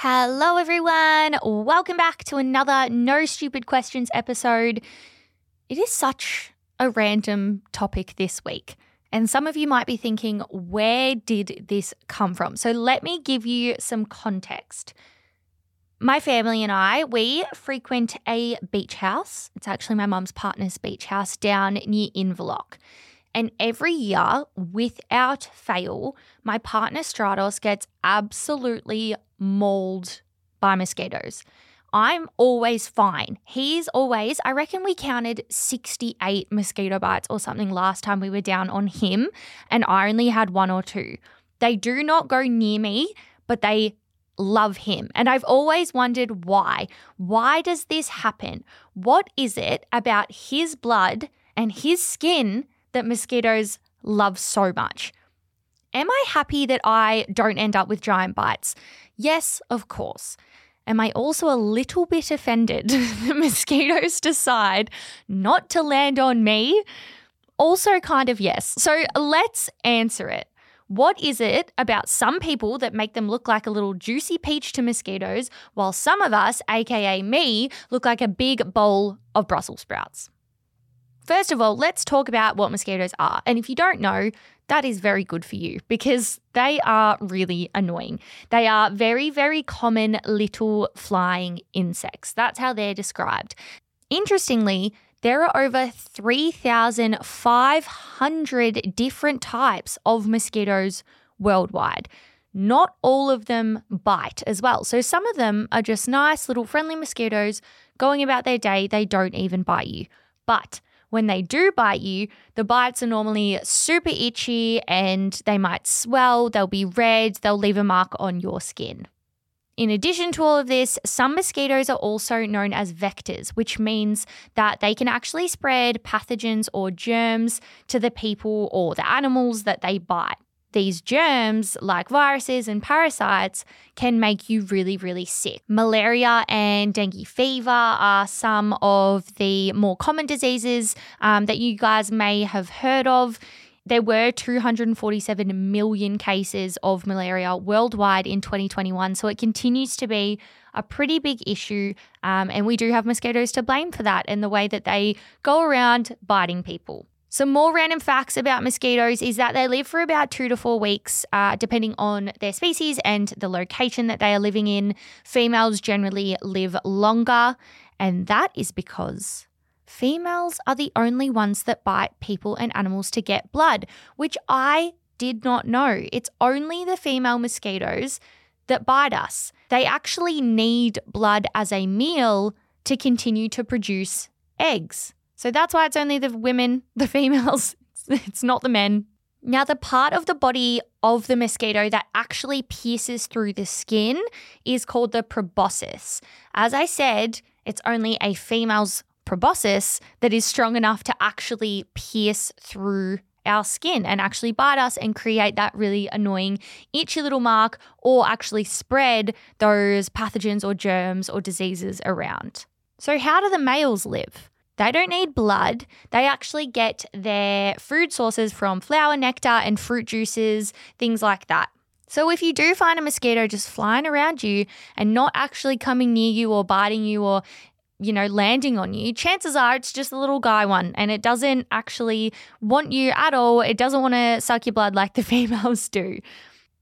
Hello, everyone. Welcome back to another No Stupid Questions episode. It is such a random topic this week. And some of you might be thinking, where did this come from? So let me give you some context. My family and I, we frequent a beach house. It's actually my mum's partner's beach house down near Inverloch. And every year, without fail, my partner Stratos gets absolutely mauled by mosquitoes. I'm always fine. He's always, I reckon we counted 68 mosquito bites or something last time we were down on him, and I only had one or two. They do not go near me, but they love him. And I've always wondered why. Why does this happen? What is it about his blood and his skin that mosquitoes love so much? Am I happy that I don't end up with giant bites? Yes, of course. Am I also a little bit offended that mosquitoes decide not to land on me? Also, kind of yes. So let's answer it. What is it about some people that make them look like a little juicy peach to mosquitoes, while some of us, aka me, look like a big bowl of Brussels sprouts? First of all, let's talk about what mosquitoes are. And if you don't know, that is very good for you because they are really annoying. They are very, very common little flying insects. That's how they're described. Interestingly, there are over 3,500 different types of mosquitoes worldwide. Not all of them bite as well. So some of them are just nice little friendly mosquitoes going about their day. They don't even bite you. But when they do bite you, the bites are normally super itchy and they might swell, they'll be red, they'll leave a mark on your skin. In addition to all of this, some mosquitoes are also known as vectors, which means that they can actually spread pathogens or germs to the people or the animals that they bite. These germs, like viruses and parasites, can make you really, really sick. Malaria and dengue fever are some of the more common diseases um, that you guys may have heard of. There were 247 million cases of malaria worldwide in 2021, so it continues to be a pretty big issue. Um, and we do have mosquitoes to blame for that and the way that they go around biting people. Some more random facts about mosquitoes is that they live for about two to four weeks, uh, depending on their species and the location that they are living in. Females generally live longer, and that is because females are the only ones that bite people and animals to get blood, which I did not know. It's only the female mosquitoes that bite us. They actually need blood as a meal to continue to produce eggs. So that's why it's only the women, the females, it's not the men. Now, the part of the body of the mosquito that actually pierces through the skin is called the proboscis. As I said, it's only a female's proboscis that is strong enough to actually pierce through our skin and actually bite us and create that really annoying itchy little mark or actually spread those pathogens or germs or diseases around. So, how do the males live? They don't need blood. They actually get their food sources from flower nectar and fruit juices, things like that. So if you do find a mosquito just flying around you and not actually coming near you or biting you or you know, landing on you, chances are it's just a little guy one and it doesn't actually want you at all. It doesn't want to suck your blood like the females do.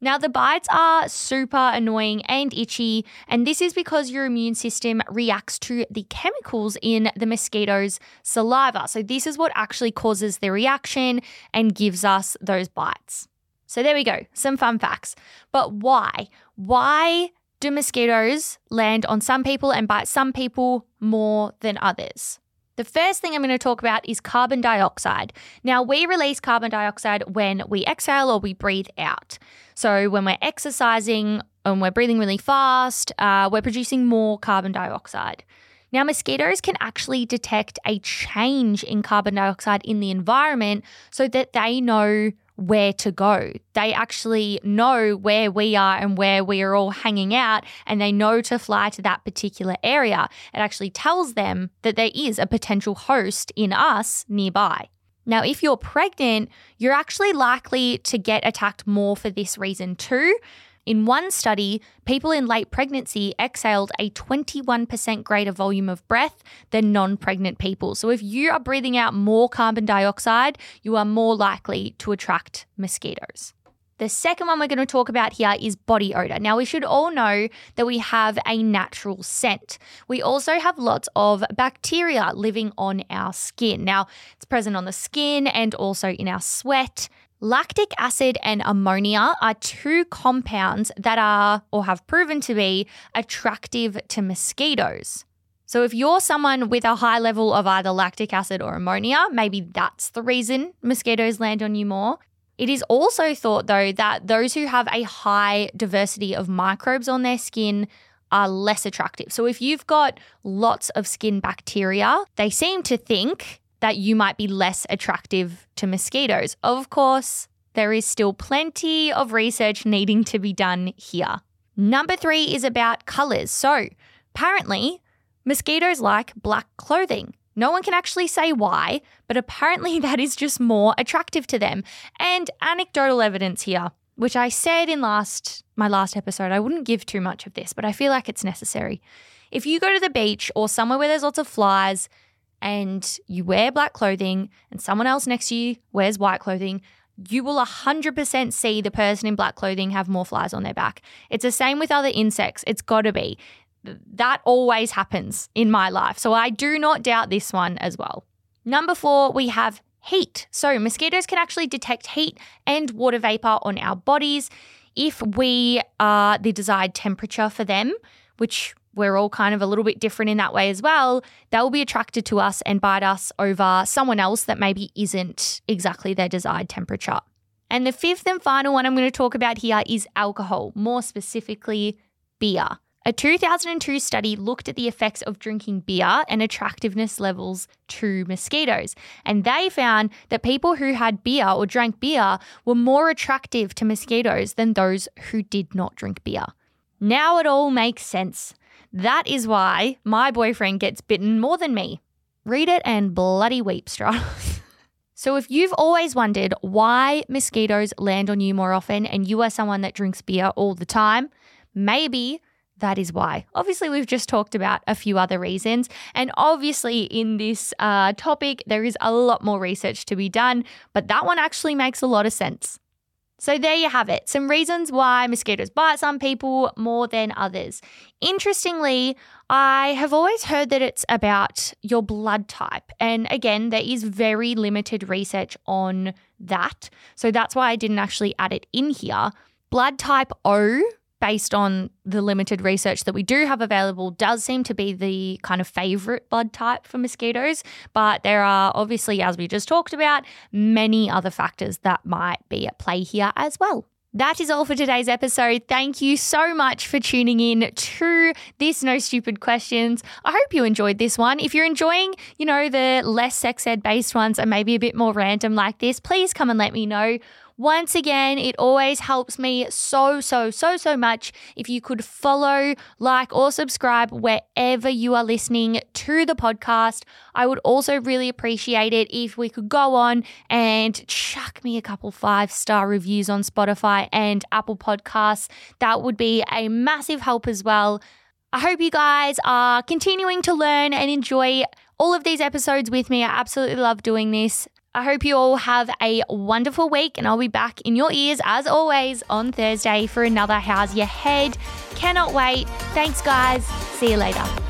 Now, the bites are super annoying and itchy, and this is because your immune system reacts to the chemicals in the mosquito's saliva. So, this is what actually causes the reaction and gives us those bites. So, there we go, some fun facts. But why? Why do mosquitoes land on some people and bite some people more than others? The first thing I'm going to talk about is carbon dioxide. Now, we release carbon dioxide when we exhale or we breathe out. So, when we're exercising and we're breathing really fast, uh, we're producing more carbon dioxide. Now, mosquitoes can actually detect a change in carbon dioxide in the environment so that they know where to go. They actually know where we are and where we are all hanging out, and they know to fly to that particular area. It actually tells them that there is a potential host in us nearby. Now, if you're pregnant, you're actually likely to get attacked more for this reason too, in one study, people in late pregnancy exhaled a 21% greater volume of breath than non pregnant people. So, if you are breathing out more carbon dioxide, you are more likely to attract mosquitoes. The second one we're going to talk about here is body odor. Now, we should all know that we have a natural scent. We also have lots of bacteria living on our skin. Now, it's present on the skin and also in our sweat, Lactic acid and ammonia are two compounds that are or have proven to be attractive to mosquitoes. So, if you're someone with a high level of either lactic acid or ammonia, maybe that's the reason mosquitoes land on you more. It is also thought, though, that those who have a high diversity of microbes on their skin are less attractive. So, if you've got lots of skin bacteria, they seem to think that you might be less attractive to mosquitoes. Of course, there is still plenty of research needing to be done here. Number three is about colors. So, apparently, mosquitoes like black clothing. No one can actually say why, but apparently that is just more attractive to them. And anecdotal evidence here, which I said in last my last episode, I wouldn't give too much of this, but I feel like it's necessary. If you go to the beach or somewhere where there's lots of flies, and you wear black clothing and someone else next to you wears white clothing, you will 100% see the person in black clothing have more flies on their back. It's the same with other insects. It's got to be. That always happens in my life. So I do not doubt this one as well. Number four, we have heat. So mosquitoes can actually detect heat and water vapor on our bodies if we are the desired temperature for them, which we're all kind of a little bit different in that way as well, they will be attracted to us and bite us over someone else that maybe isn't exactly their desired temperature. And the fifth and final one I'm going to talk about here is alcohol, more specifically, beer. A 2002 study looked at the effects of drinking beer and attractiveness levels to mosquitoes. And they found that people who had beer or drank beer were more attractive to mosquitoes than those who did not drink beer. Now it all makes sense. That is why my boyfriend gets bitten more than me. Read it and bloody weep, Stratos. so if you've always wondered why mosquitoes land on you more often and you are someone that drinks beer all the time, maybe that is why. Obviously, we've just talked about a few other reasons. And obviously, in this uh, topic, there is a lot more research to be done, but that one actually makes a lot of sense. So, there you have it some reasons why mosquitoes bite some people more than others. Interestingly, I have always heard that it's about your blood type. And again, there is very limited research on that. So, that's why I didn't actually add it in here. Blood type O based on the limited research that we do have available, does seem to be the kind of favorite blood type for mosquitoes. But there are obviously, as we just talked about, many other factors that might be at play here as well. That is all for today's episode. Thank you so much for tuning in to this No Stupid Questions. I hope you enjoyed this one. If you're enjoying, you know, the less sex ed based ones and maybe a bit more random like this, please come and let me know. Once again, it always helps me so, so, so, so much if you could follow, like, or subscribe wherever you are listening to the podcast. I would also really appreciate it if we could go on and chuck me a couple five star reviews on Spotify and Apple Podcasts. That would be a massive help as well. I hope you guys are continuing to learn and enjoy all of these episodes with me. I absolutely love doing this. I hope you all have a wonderful week, and I'll be back in your ears as always on Thursday for another How's Your Head. Cannot wait. Thanks, guys. See you later.